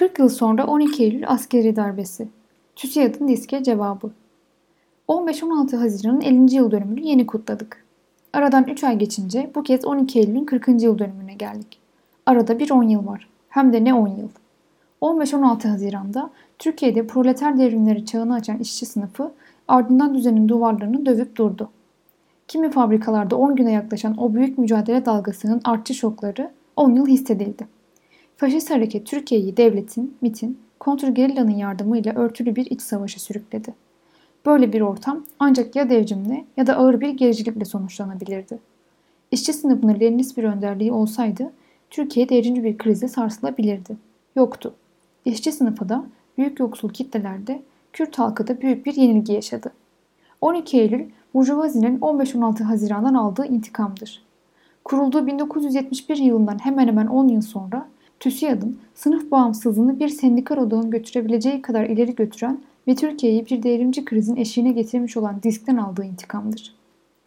40 yıl sonra 12 Eylül askeri darbesi. TÜSİAD'ın diske cevabı. 15-16 Haziran'ın 50. yıl dönümünü yeni kutladık. Aradan 3 ay geçince bu kez 12 Eylül'ün 40. yıl dönümüne geldik. Arada bir 10 yıl var. Hem de ne 10 yıl. 15-16 Haziran'da Türkiye'de proleter devrimleri çağını açan işçi sınıfı ardından düzenin duvarlarını dövüp durdu. Kimi fabrikalarda 10 güne yaklaşan o büyük mücadele dalgasının artçı şokları 10 yıl hissedildi. Faşist hareket Türkiye'yi devletin, MIT'in, kontrgerillanın yardımıyla örtülü bir iç savaşa sürükledi. Böyle bir ortam ancak ya devrimle ya da ağır bir gericilikle sonuçlanabilirdi. İşçi sınıfının Leninist bir önderliği olsaydı Türkiye derinci bir krize sarsılabilirdi. Yoktu. İşçi sınıfı da büyük yoksul kitlelerde Kürt halkı da büyük bir yenilgi yaşadı. 12 Eylül Burjuvazi'nin 15-16 Haziran'dan aldığı intikamdır. Kurulduğu 1971 yılından hemen hemen 10 yıl sonra TÜSİAD'ın sınıf bağımsızlığını bir sendikal odağın götürebileceği kadar ileri götüren ve Türkiye'yi bir devrimci krizin eşiğine getirmiş olan diskten aldığı intikamdır.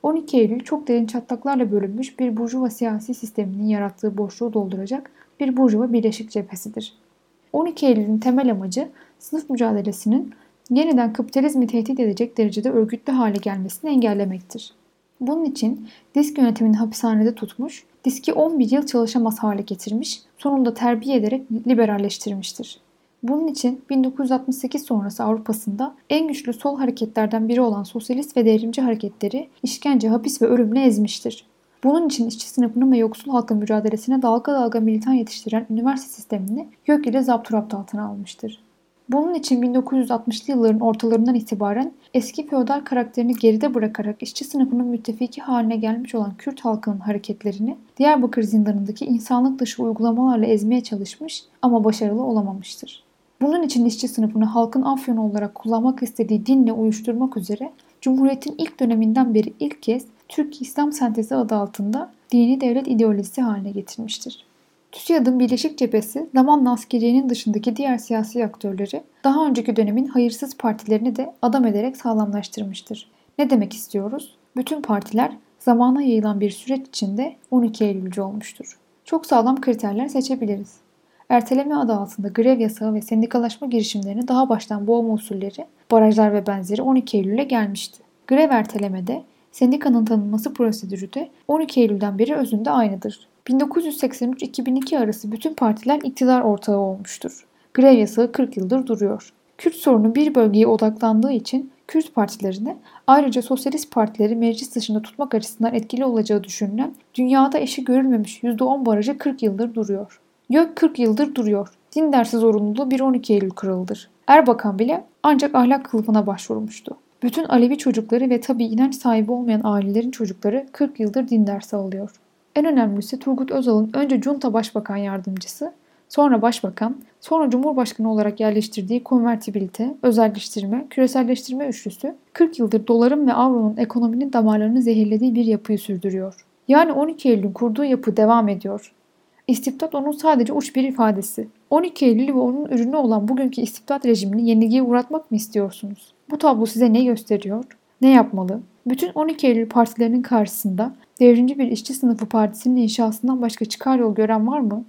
12 Eylül çok derin çatlaklarla bölünmüş bir burjuva siyasi sisteminin yarattığı boşluğu dolduracak bir burjuva birleşik cephesidir. 12 Eylül'ün temel amacı sınıf mücadelesinin yeniden kapitalizmi tehdit edecek derecede örgütlü hale gelmesini engellemektir. Bunun için disk yönetimini hapishanede tutmuş, diski 11 yıl çalışamaz hale getirmiş, sonunda terbiye ederek liberalleştirmiştir. Bunun için 1968 sonrası Avrupa'sında en güçlü sol hareketlerden biri olan sosyalist ve devrimci hareketleri işkence, hapis ve ölümle ezmiştir. Bunun için işçi sınıfının ve yoksul halkın mücadelesine dalga dalga militan yetiştiren üniversite sistemini gök ile zapturapt altına almıştır. Bunun için 1960'lı yılların ortalarından itibaren eski feodal karakterini geride bırakarak işçi sınıfının müttefiki haline gelmiş olan Kürt halkının hareketlerini Diyarbakır zindanındaki insanlık dışı uygulamalarla ezmeye çalışmış ama başarılı olamamıştır. Bunun için işçi sınıfını halkın afyonu olarak kullanmak istediği dinle uyuşturmak üzere Cumhuriyet'in ilk döneminden beri ilk kez Türk İslam sentezi adı altında dini devlet ideolojisi haline getirmiştir. TÜSİAD'ın Birleşik Cephesi zamanla askeriyenin dışındaki diğer siyasi aktörleri daha önceki dönemin hayırsız partilerini de adam ederek sağlamlaştırmıştır. Ne demek istiyoruz? Bütün partiler zamana yayılan bir süreç içinde 12 Eylülcü olmuştur. Çok sağlam kriterler seçebiliriz. Erteleme adı altında grev yasağı ve sendikalaşma girişimlerini daha baştan boğma usulleri, barajlar ve benzeri 12 Eylül'e gelmişti. Grev ertelemede sendikanın tanınması prosedürü de 12 Eylül'den beri özünde aynıdır. 1983-2002 arası bütün partiler iktidar ortağı olmuştur. Grev yasağı 40 yıldır duruyor. Kürt sorunu bir bölgeye odaklandığı için Kürt partilerini ayrıca sosyalist partileri meclis dışında tutmak açısından etkili olacağı düşünülen dünyada eşi görülmemiş %10 barajı 40 yıldır duruyor. YÖK 40 yıldır duruyor. Din dersi zorunluluğu 1-12 Eylül kırıldır. Erbakan bile ancak ahlak kılıfına başvurmuştu. Bütün Alevi çocukları ve tabi inanç sahibi olmayan ailelerin çocukları 40 yıldır din dersi alıyor. En önemlisi Turgut Özal'ın önce Junta Başbakan Yardımcısı, sonra Başbakan, sonra Cumhurbaşkanı olarak yerleştirdiği konvertibilite, özelleştirme, küreselleştirme üçlüsü 40 yıldır doların ve avronun ekonominin damarlarını zehirlediği bir yapıyı sürdürüyor. Yani 12 Eylül'ün kurduğu yapı devam ediyor. İstibdat onun sadece uç bir ifadesi. 12 Eylül ve onun ürünü olan bugünkü istibdat rejimini yenilgiye uğratmak mı istiyorsunuz? Bu tablo size ne gösteriyor? Ne yapmalı? Bütün 12 Eylül partilerinin karşısında devrimci bir işçi sınıfı partisinin inşasından başka çıkar yol gören var mı?